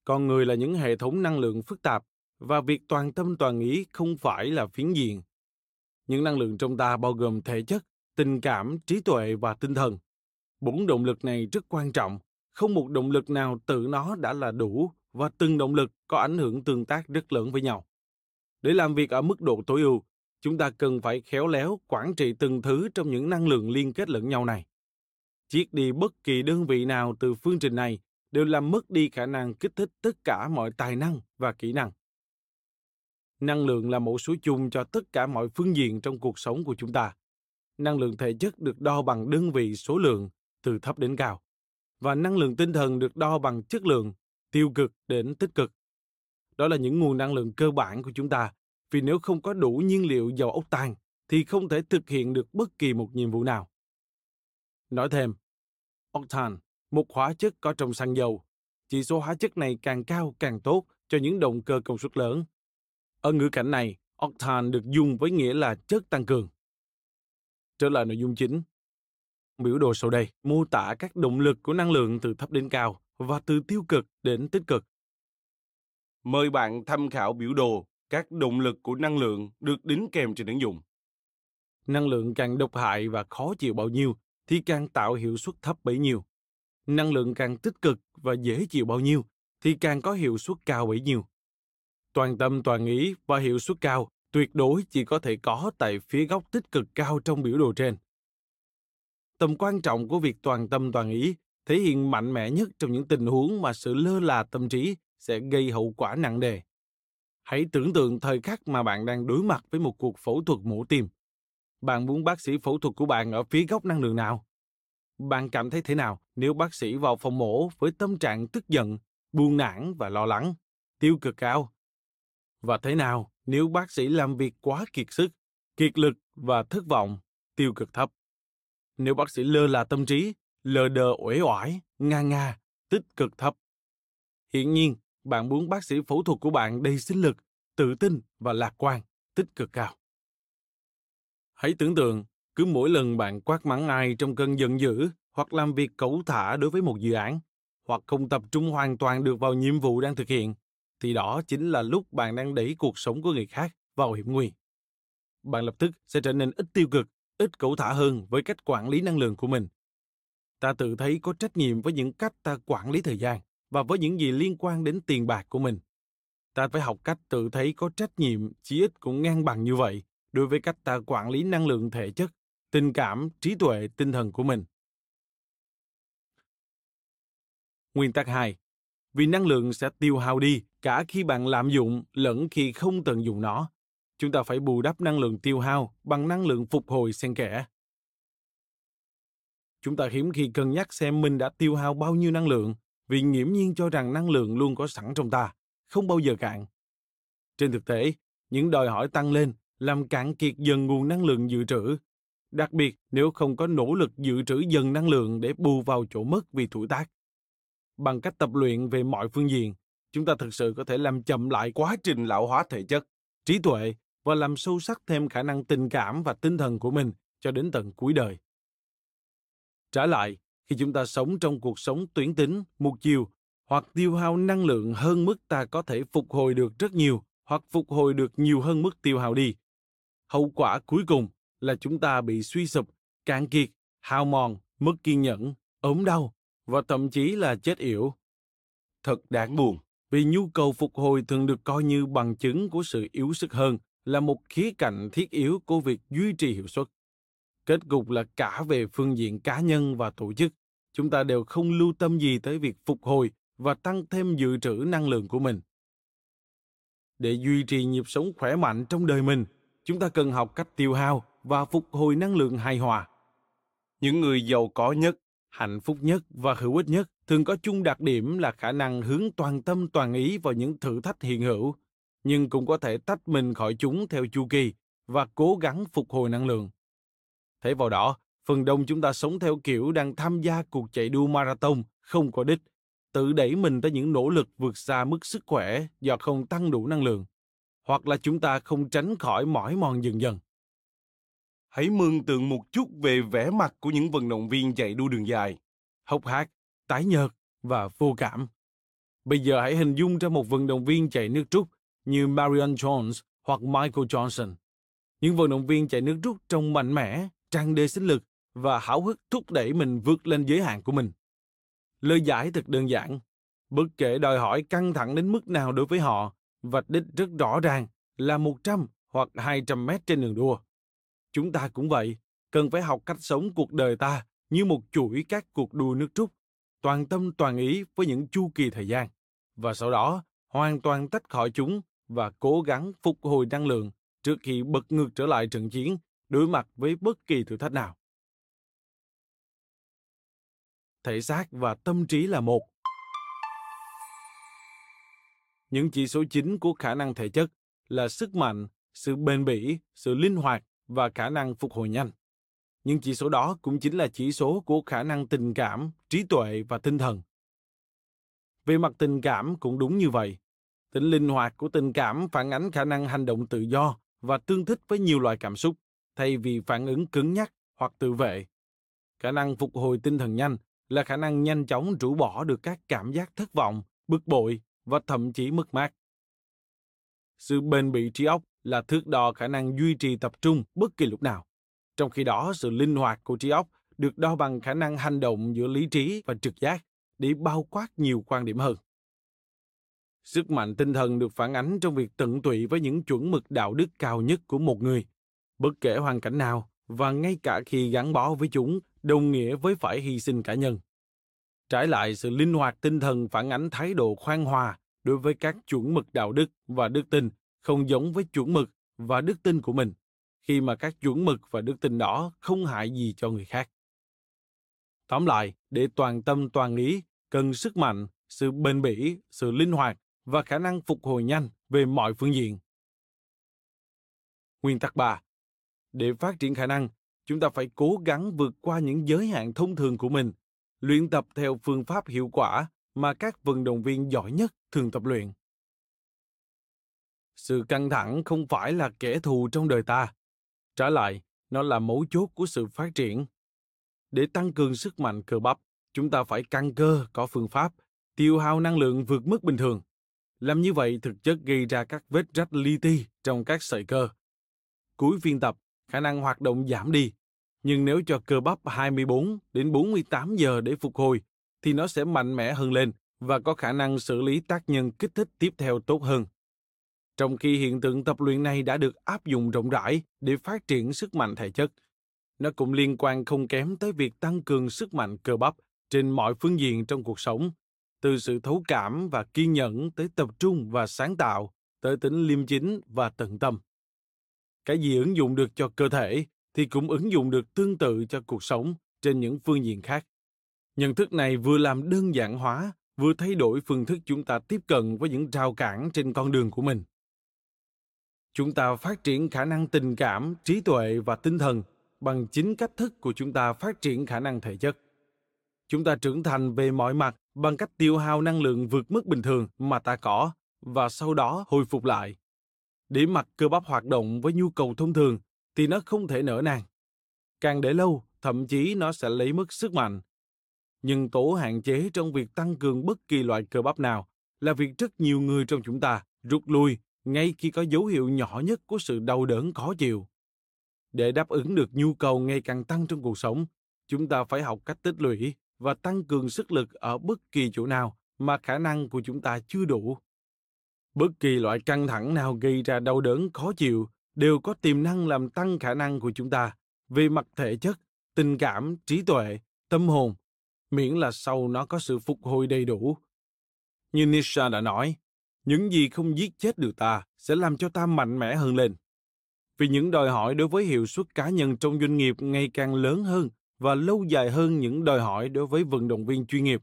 Con người là những hệ thống năng lượng phức tạp và việc toàn tâm toàn ý không phải là phiến diện. Những năng lượng trong ta bao gồm thể chất, tình cảm, trí tuệ và tinh thần. Bốn động lực này rất quan trọng, không một động lực nào tự nó đã là đủ và từng động lực có ảnh hưởng tương tác rất lớn với nhau. Để làm việc ở mức độ tối ưu, chúng ta cần phải khéo léo quản trị từng thứ trong những năng lượng liên kết lẫn nhau này. Chiết đi bất kỳ đơn vị nào từ phương trình này đều làm mất đi khả năng kích thích tất cả mọi tài năng và kỹ năng. Năng lượng là mẫu số chung cho tất cả mọi phương diện trong cuộc sống của chúng ta. Năng lượng thể chất được đo bằng đơn vị số lượng từ thấp đến cao, và năng lượng tinh thần được đo bằng chất lượng tiêu cực đến tích cực. Đó là những nguồn năng lượng cơ bản của chúng ta, vì nếu không có đủ nhiên liệu dầu ốc tan thì không thể thực hiện được bất kỳ một nhiệm vụ nào. Nói thêm octane một hóa chất có trong xăng dầu chỉ số hóa chất này càng cao càng tốt cho những động cơ công suất lớn ở ngữ cảnh này, octane được dùng với nghĩa là chất tăng cường. Trở lại nội dung chính. Biểu đồ sau đây mô tả các động lực của năng lượng từ thấp đến cao và từ tiêu cực đến tích cực. Mời bạn tham khảo biểu đồ các động lực của năng lượng được đính kèm trên ứng dụng. Năng lượng càng độc hại và khó chịu bao nhiêu thì càng tạo hiệu suất thấp bấy nhiêu. Năng lượng càng tích cực và dễ chịu bao nhiêu thì càng có hiệu suất cao bấy nhiêu. Toàn tâm toàn ý và hiệu suất cao tuyệt đối chỉ có thể có tại phía góc tích cực cao trong biểu đồ trên. Tầm quan trọng của việc toàn tâm toàn ý thể hiện mạnh mẽ nhất trong những tình huống mà sự lơ là tâm trí sẽ gây hậu quả nặng nề. Hãy tưởng tượng thời khắc mà bạn đang đối mặt với một cuộc phẫu thuật mổ tim. Bạn muốn bác sĩ phẫu thuật của bạn ở phía góc năng lượng nào? Bạn cảm thấy thế nào nếu bác sĩ vào phòng mổ với tâm trạng tức giận, buồn nản và lo lắng, tiêu cực cao? Và thế nào nếu bác sĩ làm việc quá kiệt sức, kiệt lực và thất vọng, tiêu cực thấp? Nếu bác sĩ lơ là tâm trí, lờ đờ uể oải, nga nga, tích cực thấp. Hiển nhiên, bạn muốn bác sĩ phẫu thuật của bạn đầy sinh lực, tự tin và lạc quan, tích cực cao. Hãy tưởng tượng, cứ mỗi lần bạn quát mắng ai trong cơn giận dữ hoặc làm việc cẩu thả đối với một dự án, hoặc không tập trung hoàn toàn được vào nhiệm vụ đang thực hiện, thì đó chính là lúc bạn đang đẩy cuộc sống của người khác vào hiểm nguy. Bạn lập tức sẽ trở nên ít tiêu cực, ít cẩu thả hơn với cách quản lý năng lượng của mình. Ta tự thấy có trách nhiệm với những cách ta quản lý thời gian và với những gì liên quan đến tiền bạc của mình. Ta phải học cách tự thấy có trách nhiệm chí ít cũng ngang bằng như vậy đối với cách ta quản lý năng lượng thể chất, tình cảm, trí tuệ, tinh thần của mình. Nguyên tắc 2. Vì năng lượng sẽ tiêu hao đi cả khi bạn lạm dụng lẫn khi không tận dụng nó. Chúng ta phải bù đắp năng lượng tiêu hao bằng năng lượng phục hồi xen kẽ. Chúng ta hiếm khi cân nhắc xem mình đã tiêu hao bao nhiêu năng lượng vì nghiễm nhiên cho rằng năng lượng luôn có sẵn trong ta, không bao giờ cạn. Trên thực tế, những đòi hỏi tăng lên làm cạn kiệt dần nguồn năng lượng dự trữ, đặc biệt nếu không có nỗ lực dự trữ dần năng lượng để bù vào chỗ mất vì tuổi tác. Bằng cách tập luyện về mọi phương diện, chúng ta thực sự có thể làm chậm lại quá trình lão hóa thể chất, trí tuệ và làm sâu sắc thêm khả năng tình cảm và tinh thần của mình cho đến tận cuối đời. Trả lại, khi chúng ta sống trong cuộc sống tuyến tính, một chiều, hoặc tiêu hao năng lượng hơn mức ta có thể phục hồi được rất nhiều, hoặc phục hồi được nhiều hơn mức tiêu hao đi. Hậu quả cuối cùng là chúng ta bị suy sụp, cạn kiệt, hao mòn, mất kiên nhẫn, ốm đau và thậm chí là chết yểu. Thật đáng buồn, vì nhu cầu phục hồi thường được coi như bằng chứng của sự yếu sức hơn là một khía cạnh thiết yếu của việc duy trì hiệu suất. Kết cục là cả về phương diện cá nhân và tổ chức, chúng ta đều không lưu tâm gì tới việc phục hồi và tăng thêm dự trữ năng lượng của mình. Để duy trì nhịp sống khỏe mạnh trong đời mình, chúng ta cần học cách tiêu hao và phục hồi năng lượng hài hòa. Những người giàu có nhất, hạnh phúc nhất và hữu ích nhất thường có chung đặc điểm là khả năng hướng toàn tâm toàn ý vào những thử thách hiện hữu, nhưng cũng có thể tách mình khỏi chúng theo chu kỳ và cố gắng phục hồi năng lượng. Thế vào đó, phần đông chúng ta sống theo kiểu đang tham gia cuộc chạy đua marathon không có đích, tự đẩy mình tới những nỗ lực vượt xa mức sức khỏe do không tăng đủ năng lượng, hoặc là chúng ta không tránh khỏi mỏi mòn dần dần. Hãy mường tượng một chút về vẻ mặt của những vận động viên chạy đua đường dài, hốc hác, tái nhợt và vô cảm. Bây giờ hãy hình dung ra một vận động viên chạy nước rút như Marion Jones hoặc Michael Johnson. Những vận động viên chạy nước rút trông mạnh mẽ, tràn đầy sinh lực và háo hức thúc đẩy mình vượt lên giới hạn của mình. Lời giải thật đơn giản. Bất kể đòi hỏi căng thẳng đến mức nào đối với họ, vạch đích rất rõ ràng là 100 hoặc 200 mét trên đường đua. Chúng ta cũng vậy, cần phải học cách sống cuộc đời ta như một chuỗi các cuộc đua nước rút, toàn tâm toàn ý với những chu kỳ thời gian, và sau đó hoàn toàn tách khỏi chúng và cố gắng phục hồi năng lượng trước khi bật ngược trở lại trận chiến đối mặt với bất kỳ thử thách nào. Thể xác và tâm trí là một. Những chỉ số chính của khả năng thể chất là sức mạnh, sự bền bỉ, sự linh hoạt và khả năng phục hồi nhanh. Nhưng chỉ số đó cũng chính là chỉ số của khả năng tình cảm, trí tuệ và tinh thần. Về mặt tình cảm cũng đúng như vậy. Tính linh hoạt của tình cảm phản ánh khả năng hành động tự do và tương thích với nhiều loại cảm xúc, thay vì phản ứng cứng nhắc hoặc tự vệ. Khả năng phục hồi tinh thần nhanh là khả năng nhanh chóng rũ bỏ được các cảm giác thất vọng, bực bội và thậm chí mất mát sự bền bỉ trí óc là thước đo khả năng duy trì tập trung bất kỳ lúc nào. Trong khi đó, sự linh hoạt của trí óc được đo bằng khả năng hành động giữa lý trí và trực giác để bao quát nhiều quan điểm hơn. Sức mạnh tinh thần được phản ánh trong việc tận tụy với những chuẩn mực đạo đức cao nhất của một người, bất kể hoàn cảnh nào và ngay cả khi gắn bó với chúng đồng nghĩa với phải hy sinh cá nhân. Trái lại, sự linh hoạt tinh thần phản ánh thái độ khoan hòa đối với các chuẩn mực đạo đức và đức tin không giống với chuẩn mực và đức tin của mình, khi mà các chuẩn mực và đức tin đó không hại gì cho người khác. Tóm lại, để toàn tâm toàn ý, cần sức mạnh, sự bền bỉ, sự linh hoạt và khả năng phục hồi nhanh về mọi phương diện. Nguyên tắc 3. Để phát triển khả năng, chúng ta phải cố gắng vượt qua những giới hạn thông thường của mình, luyện tập theo phương pháp hiệu quả mà các vận động viên giỏi nhất thường tập luyện. Sự căng thẳng không phải là kẻ thù trong đời ta. Trả lại, nó là mấu chốt của sự phát triển. Để tăng cường sức mạnh cơ bắp, chúng ta phải căng cơ có phương pháp, tiêu hao năng lượng vượt mức bình thường. Làm như vậy thực chất gây ra các vết rách li ti trong các sợi cơ. Cuối phiên tập, khả năng hoạt động giảm đi. Nhưng nếu cho cơ bắp 24 đến 48 giờ để phục hồi, thì nó sẽ mạnh mẽ hơn lên và có khả năng xử lý tác nhân kích thích tiếp theo tốt hơn. Trong khi hiện tượng tập luyện này đã được áp dụng rộng rãi để phát triển sức mạnh thể chất, nó cũng liên quan không kém tới việc tăng cường sức mạnh cơ bắp trên mọi phương diện trong cuộc sống, từ sự thấu cảm và kiên nhẫn tới tập trung và sáng tạo, tới tính liêm chính và tận tâm. Cái gì ứng dụng được cho cơ thể thì cũng ứng dụng được tương tự cho cuộc sống trên những phương diện khác. Nhận thức này vừa làm đơn giản hóa, vừa thay đổi phương thức chúng ta tiếp cận với những rào cản trên con đường của mình. Chúng ta phát triển khả năng tình cảm, trí tuệ và tinh thần bằng chính cách thức của chúng ta phát triển khả năng thể chất. Chúng ta trưởng thành về mọi mặt bằng cách tiêu hao năng lượng vượt mức bình thường mà ta có và sau đó hồi phục lại. Để mặt cơ bắp hoạt động với nhu cầu thông thường thì nó không thể nở nang. Càng để lâu, thậm chí nó sẽ lấy mất sức mạnh nhân tố hạn chế trong việc tăng cường bất kỳ loại cơ bắp nào là việc rất nhiều người trong chúng ta rút lui ngay khi có dấu hiệu nhỏ nhất của sự đau đớn khó chịu. Để đáp ứng được nhu cầu ngày càng tăng trong cuộc sống, chúng ta phải học cách tích lũy và tăng cường sức lực ở bất kỳ chỗ nào mà khả năng của chúng ta chưa đủ. Bất kỳ loại căng thẳng nào gây ra đau đớn khó chịu đều có tiềm năng làm tăng khả năng của chúng ta về mặt thể chất, tình cảm, trí tuệ, tâm hồn, miễn là sau nó có sự phục hồi đầy đủ. Như Nisha đã nói, những gì không giết chết được ta sẽ làm cho ta mạnh mẽ hơn lên. Vì những đòi hỏi đối với hiệu suất cá nhân trong doanh nghiệp ngày càng lớn hơn và lâu dài hơn những đòi hỏi đối với vận động viên chuyên nghiệp,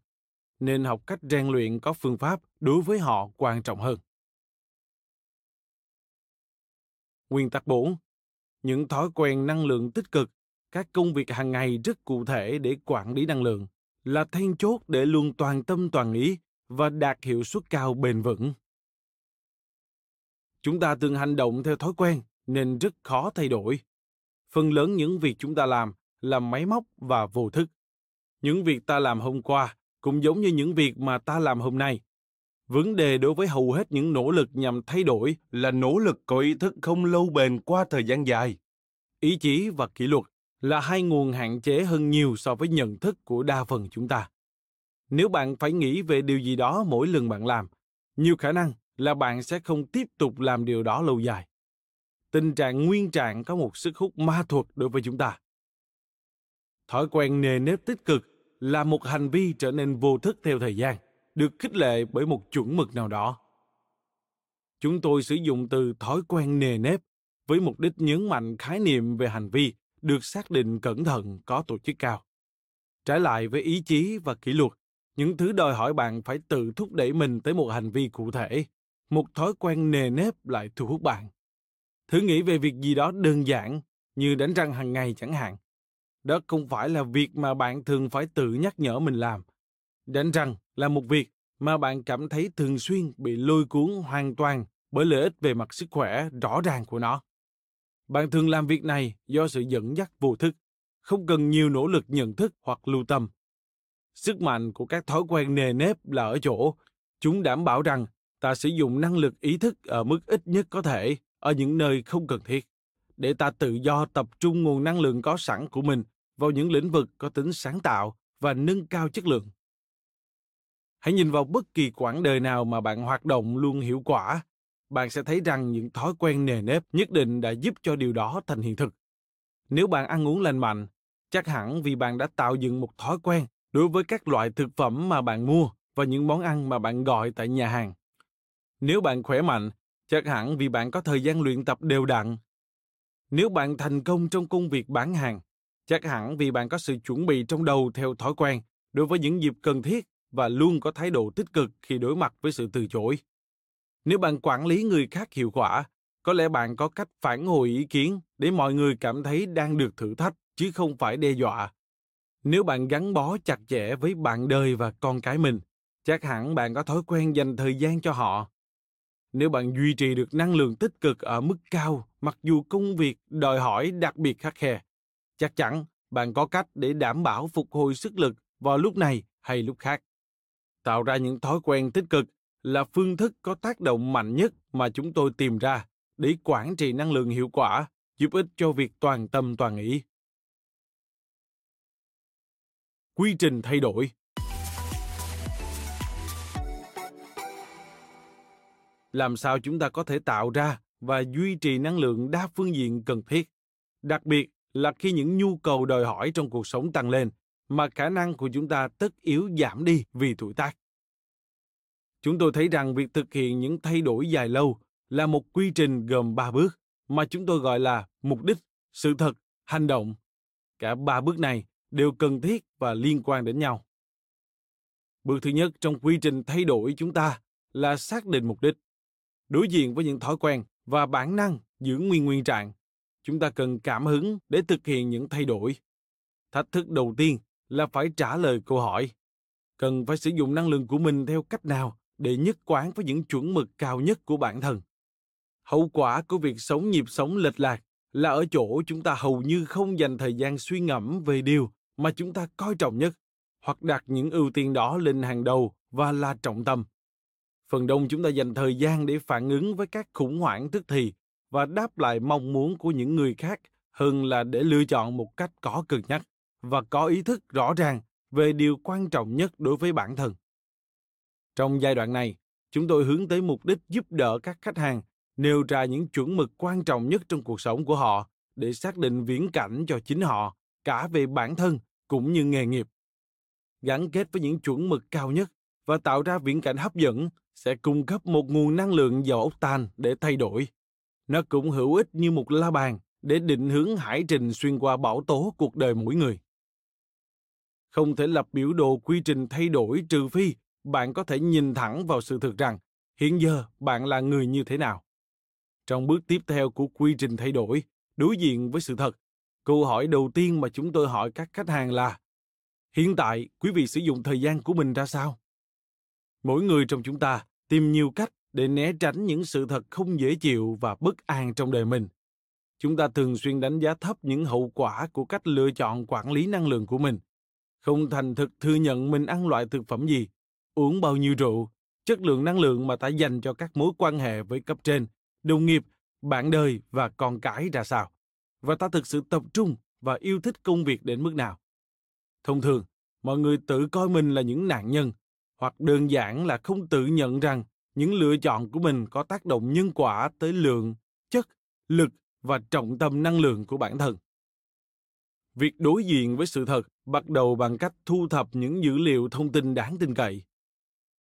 nên học cách rèn luyện có phương pháp đối với họ quan trọng hơn. Nguyên tắc 4. Những thói quen năng lượng tích cực, các công việc hàng ngày rất cụ thể để quản lý năng lượng là then chốt để luôn toàn tâm toàn ý và đạt hiệu suất cao bền vững. Chúng ta thường hành động theo thói quen nên rất khó thay đổi. Phần lớn những việc chúng ta làm là máy móc và vô thức. Những việc ta làm hôm qua cũng giống như những việc mà ta làm hôm nay. Vấn đề đối với hầu hết những nỗ lực nhằm thay đổi là nỗ lực có ý thức không lâu bền qua thời gian dài. Ý chí và kỷ luật là hai nguồn hạn chế hơn nhiều so với nhận thức của đa phần chúng ta. Nếu bạn phải nghĩ về điều gì đó mỗi lần bạn làm, nhiều khả năng là bạn sẽ không tiếp tục làm điều đó lâu dài. Tình trạng nguyên trạng có một sức hút ma thuật đối với chúng ta. Thói quen nề nếp tích cực là một hành vi trở nên vô thức theo thời gian, được khích lệ bởi một chuẩn mực nào đó. Chúng tôi sử dụng từ thói quen nề nếp với mục đích nhấn mạnh khái niệm về hành vi được xác định cẩn thận có tổ chức cao. Trái lại với ý chí và kỷ luật, những thứ đòi hỏi bạn phải tự thúc đẩy mình tới một hành vi cụ thể, một thói quen nề nếp lại thu hút bạn. Thử nghĩ về việc gì đó đơn giản như đánh răng hàng ngày chẳng hạn. Đó không phải là việc mà bạn thường phải tự nhắc nhở mình làm. Đánh răng là một việc mà bạn cảm thấy thường xuyên bị lôi cuốn hoàn toàn bởi lợi ích về mặt sức khỏe rõ ràng của nó. Bạn thường làm việc này do sự dẫn dắt vô thức, không cần nhiều nỗ lực nhận thức hoặc lưu tâm. Sức mạnh của các thói quen nề nếp là ở chỗ, chúng đảm bảo rằng ta sử dụng năng lực ý thức ở mức ít nhất có thể ở những nơi không cần thiết để ta tự do tập trung nguồn năng lượng có sẵn của mình vào những lĩnh vực có tính sáng tạo và nâng cao chất lượng hãy nhìn vào bất kỳ quãng đời nào mà bạn hoạt động luôn hiệu quả bạn sẽ thấy rằng những thói quen nề nếp nhất định đã giúp cho điều đó thành hiện thực. Nếu bạn ăn uống lành mạnh, chắc hẳn vì bạn đã tạo dựng một thói quen đối với các loại thực phẩm mà bạn mua và những món ăn mà bạn gọi tại nhà hàng. Nếu bạn khỏe mạnh, chắc hẳn vì bạn có thời gian luyện tập đều đặn. Nếu bạn thành công trong công việc bán hàng, chắc hẳn vì bạn có sự chuẩn bị trong đầu theo thói quen đối với những dịp cần thiết và luôn có thái độ tích cực khi đối mặt với sự từ chối nếu bạn quản lý người khác hiệu quả, có lẽ bạn có cách phản hồi ý kiến để mọi người cảm thấy đang được thử thách, chứ không phải đe dọa. Nếu bạn gắn bó chặt chẽ với bạn đời và con cái mình, chắc hẳn bạn có thói quen dành thời gian cho họ. Nếu bạn duy trì được năng lượng tích cực ở mức cao, mặc dù công việc, đòi hỏi đặc biệt khắc khe, chắc chắn bạn có cách để đảm bảo phục hồi sức lực vào lúc này hay lúc khác. Tạo ra những thói quen tích cực là phương thức có tác động mạnh nhất mà chúng tôi tìm ra để quản trị năng lượng hiệu quả, giúp ích cho việc toàn tâm toàn ý. Quy trình thay đổi. Làm sao chúng ta có thể tạo ra và duy trì năng lượng đa phương diện cần thiết? Đặc biệt là khi những nhu cầu đòi hỏi trong cuộc sống tăng lên, mà khả năng của chúng ta tất yếu giảm đi vì tuổi tác chúng tôi thấy rằng việc thực hiện những thay đổi dài lâu là một quy trình gồm ba bước mà chúng tôi gọi là mục đích, sự thật, hành động. Cả ba bước này đều cần thiết và liên quan đến nhau. Bước thứ nhất trong quy trình thay đổi chúng ta là xác định mục đích, đối diện với những thói quen và bản năng giữ nguyên nguyên trạng. Chúng ta cần cảm hứng để thực hiện những thay đổi. Thách thức đầu tiên là phải trả lời câu hỏi, cần phải sử dụng năng lượng của mình theo cách nào để nhất quán với những chuẩn mực cao nhất của bản thân. Hậu quả của việc sống nhịp sống lệch lạc là ở chỗ chúng ta hầu như không dành thời gian suy ngẫm về điều mà chúng ta coi trọng nhất, hoặc đặt những ưu tiên đó lên hàng đầu và là trọng tâm. Phần đông chúng ta dành thời gian để phản ứng với các khủng hoảng tức thì và đáp lại mong muốn của những người khác hơn là để lựa chọn một cách có cân nhắc và có ý thức rõ ràng về điều quan trọng nhất đối với bản thân trong giai đoạn này, chúng tôi hướng tới mục đích giúp đỡ các khách hàng nêu ra những chuẩn mực quan trọng nhất trong cuộc sống của họ để xác định viễn cảnh cho chính họ, cả về bản thân cũng như nghề nghiệp. Gắn kết với những chuẩn mực cao nhất và tạo ra viễn cảnh hấp dẫn sẽ cung cấp một nguồn năng lượng dầu ốc tan để thay đổi. Nó cũng hữu ích như một la bàn để định hướng hải trình xuyên qua bão tố cuộc đời mỗi người. Không thể lập biểu đồ quy trình thay đổi trừ phi bạn có thể nhìn thẳng vào sự thực rằng, hiện giờ bạn là người như thế nào? Trong bước tiếp theo của quy trình thay đổi, đối diện với sự thật, câu hỏi đầu tiên mà chúng tôi hỏi các khách hàng là, hiện tại quý vị sử dụng thời gian của mình ra sao? Mỗi người trong chúng ta tìm nhiều cách để né tránh những sự thật không dễ chịu và bất an trong đời mình. Chúng ta thường xuyên đánh giá thấp những hậu quả của cách lựa chọn quản lý năng lượng của mình. Không thành thực thừa nhận mình ăn loại thực phẩm gì uống bao nhiêu rượu, chất lượng năng lượng mà ta dành cho các mối quan hệ với cấp trên, đồng nghiệp, bạn đời và con cái ra sao? Và ta thực sự tập trung và yêu thích công việc đến mức nào? Thông thường, mọi người tự coi mình là những nạn nhân, hoặc đơn giản là không tự nhận rằng những lựa chọn của mình có tác động nhân quả tới lượng, chất, lực và trọng tâm năng lượng của bản thân. Việc đối diện với sự thật bắt đầu bằng cách thu thập những dữ liệu thông tin đáng tin cậy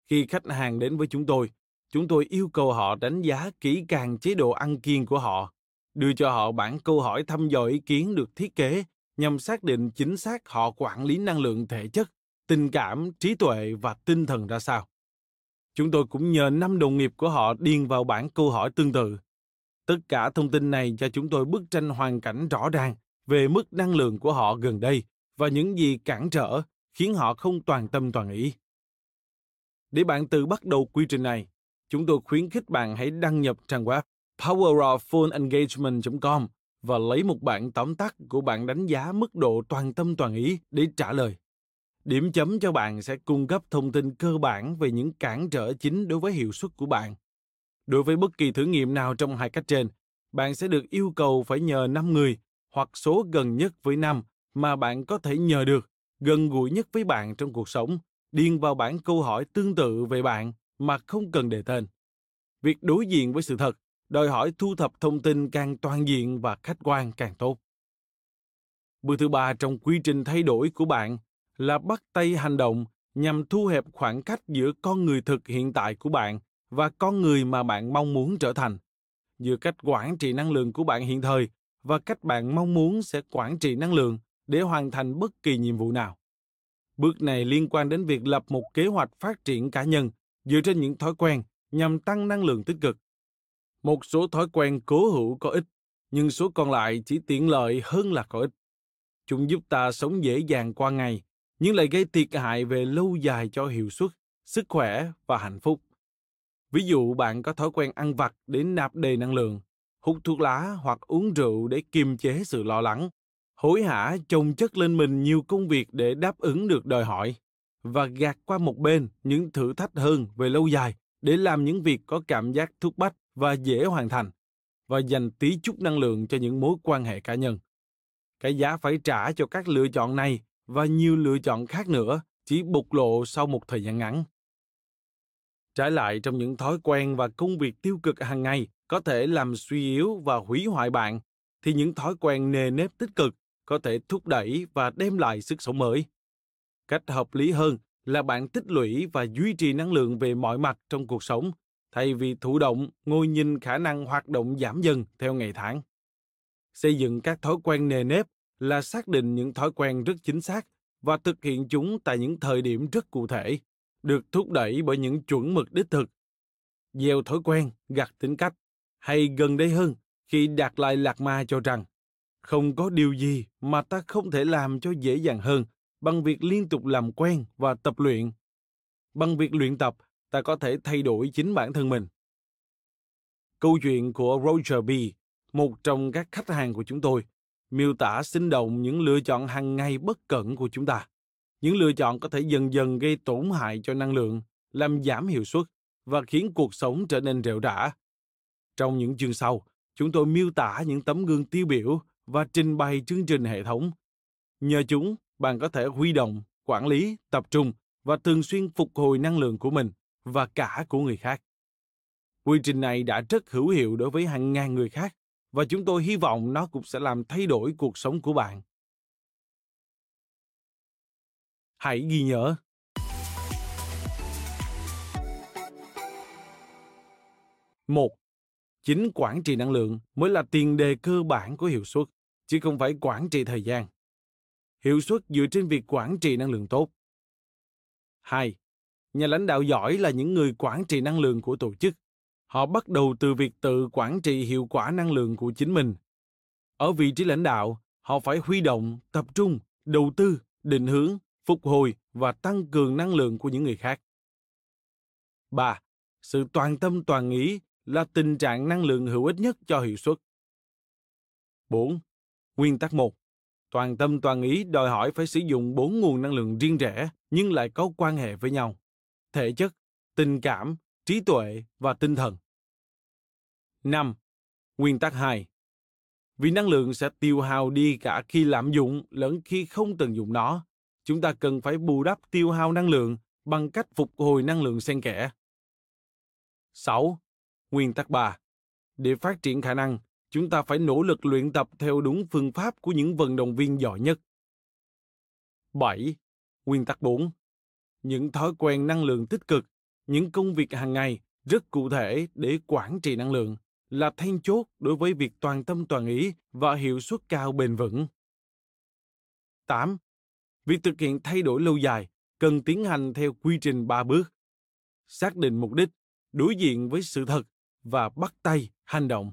khi khách hàng đến với chúng tôi. Chúng tôi yêu cầu họ đánh giá kỹ càng chế độ ăn kiêng của họ, đưa cho họ bản câu hỏi thăm dò ý kiến được thiết kế nhằm xác định chính xác họ quản lý năng lượng thể chất, tình cảm, trí tuệ và tinh thần ra sao. Chúng tôi cũng nhờ năm đồng nghiệp của họ điền vào bản câu hỏi tương tự. Tất cả thông tin này cho chúng tôi bức tranh hoàn cảnh rõ ràng về mức năng lượng của họ gần đây và những gì cản trở khiến họ không toàn tâm toàn ý để bạn tự bắt đầu quy trình này chúng tôi khuyến khích bạn hãy đăng nhập trang web powerofphoneengagement.com và lấy một bản tóm tắt của bạn đánh giá mức độ toàn tâm toàn ý để trả lời. Điểm chấm cho bạn sẽ cung cấp thông tin cơ bản về những cản trở chính đối với hiệu suất của bạn. Đối với bất kỳ thử nghiệm nào trong hai cách trên, bạn sẽ được yêu cầu phải nhờ 5 người hoặc số gần nhất với 5 mà bạn có thể nhờ được, gần gũi nhất với bạn trong cuộc sống, điền vào bảng câu hỏi tương tự về bạn mà không cần đề tên. Việc đối diện với sự thật, đòi hỏi thu thập thông tin càng toàn diện và khách quan càng tốt. Bước thứ ba trong quy trình thay đổi của bạn là bắt tay hành động nhằm thu hẹp khoảng cách giữa con người thực hiện tại của bạn và con người mà bạn mong muốn trở thành, giữa cách quản trị năng lượng của bạn hiện thời và cách bạn mong muốn sẽ quản trị năng lượng để hoàn thành bất kỳ nhiệm vụ nào bước này liên quan đến việc lập một kế hoạch phát triển cá nhân dựa trên những thói quen nhằm tăng năng lượng tích cực. Một số thói quen cố hữu có ích, nhưng số còn lại chỉ tiện lợi hơn là có ích. Chúng giúp ta sống dễ dàng qua ngày, nhưng lại gây thiệt hại về lâu dài cho hiệu suất, sức khỏe và hạnh phúc. Ví dụ, bạn có thói quen ăn vặt để nạp đầy năng lượng, hút thuốc lá hoặc uống rượu để kiềm chế sự lo lắng hối hả chồng chất lên mình nhiều công việc để đáp ứng được đòi hỏi và gạt qua một bên những thử thách hơn về lâu dài để làm những việc có cảm giác thúc bách và dễ hoàn thành và dành tí chút năng lượng cho những mối quan hệ cá nhân. Cái giá phải trả cho các lựa chọn này và nhiều lựa chọn khác nữa chỉ bộc lộ sau một thời gian ngắn. Trái lại trong những thói quen và công việc tiêu cực hàng ngày có thể làm suy yếu và hủy hoại bạn, thì những thói quen nề nếp tích cực có thể thúc đẩy và đem lại sức sống mới. Cách hợp lý hơn là bạn tích lũy và duy trì năng lượng về mọi mặt trong cuộc sống, thay vì thụ động, ngồi nhìn khả năng hoạt động giảm dần theo ngày tháng. Xây dựng các thói quen nề nếp là xác định những thói quen rất chính xác và thực hiện chúng tại những thời điểm rất cụ thể, được thúc đẩy bởi những chuẩn mực đích thực. Gieo thói quen gặt tính cách hay gần đây hơn khi đạt lại lạc ma cho rằng không có điều gì mà ta không thể làm cho dễ dàng hơn bằng việc liên tục làm quen và tập luyện. Bằng việc luyện tập, ta có thể thay đổi chính bản thân mình. Câu chuyện của roger b, một trong các khách hàng của chúng tôi, miêu tả sinh động những lựa chọn hàng ngày bất cẩn của chúng ta. Những lựa chọn có thể dần dần gây tổn hại cho năng lượng, làm giảm hiệu suất và khiến cuộc sống trở nên rệu rã. Trong những chương sau, chúng tôi miêu tả những tấm gương tiêu biểu và trình bày chương trình hệ thống. Nhờ chúng, bạn có thể huy động, quản lý, tập trung và thường xuyên phục hồi năng lượng của mình và cả của người khác. Quy trình này đã rất hữu hiệu đối với hàng ngàn người khác và chúng tôi hy vọng nó cũng sẽ làm thay đổi cuộc sống của bạn. Hãy ghi nhớ. Một, chính quản trị năng lượng mới là tiền đề cơ bản của hiệu suất chứ không phải quản trị thời gian hiệu suất dựa trên việc quản trị năng lượng tốt 2. Nhà lãnh đạo giỏi là những người quản trị năng lượng của tổ chức. Họ bắt đầu từ việc tự quản trị hiệu quả năng lượng của chính mình. Ở vị trí lãnh đạo, họ phải huy động, tập trung, đầu tư, định hướng, phục hồi và tăng cường năng lượng của những người khác. 3. Sự toàn tâm toàn ý là tình trạng năng lượng hữu ích nhất cho hiệu suất. 4. Nguyên tắc 1. Toàn tâm toàn ý đòi hỏi phải sử dụng bốn nguồn năng lượng riêng rẽ nhưng lại có quan hệ với nhau. Thể chất, tình cảm, trí tuệ và tinh thần. 5. Nguyên tắc 2. Vì năng lượng sẽ tiêu hao đi cả khi lạm dụng lẫn khi không tận dụng nó. Chúng ta cần phải bù đắp tiêu hao năng lượng bằng cách phục hồi năng lượng xen kẽ. 6. Nguyên tắc 3. Để phát triển khả năng, chúng ta phải nỗ lực luyện tập theo đúng phương pháp của những vận động viên giỏi nhất. 7. Nguyên tắc 4. Những thói quen năng lượng tích cực, những công việc hàng ngày rất cụ thể để quản trị năng lượng là then chốt đối với việc toàn tâm toàn ý và hiệu suất cao bền vững. 8. Việc thực hiện thay đổi lâu dài cần tiến hành theo quy trình 3 bước. Xác định mục đích, đối diện với sự thật và bắt tay hành động.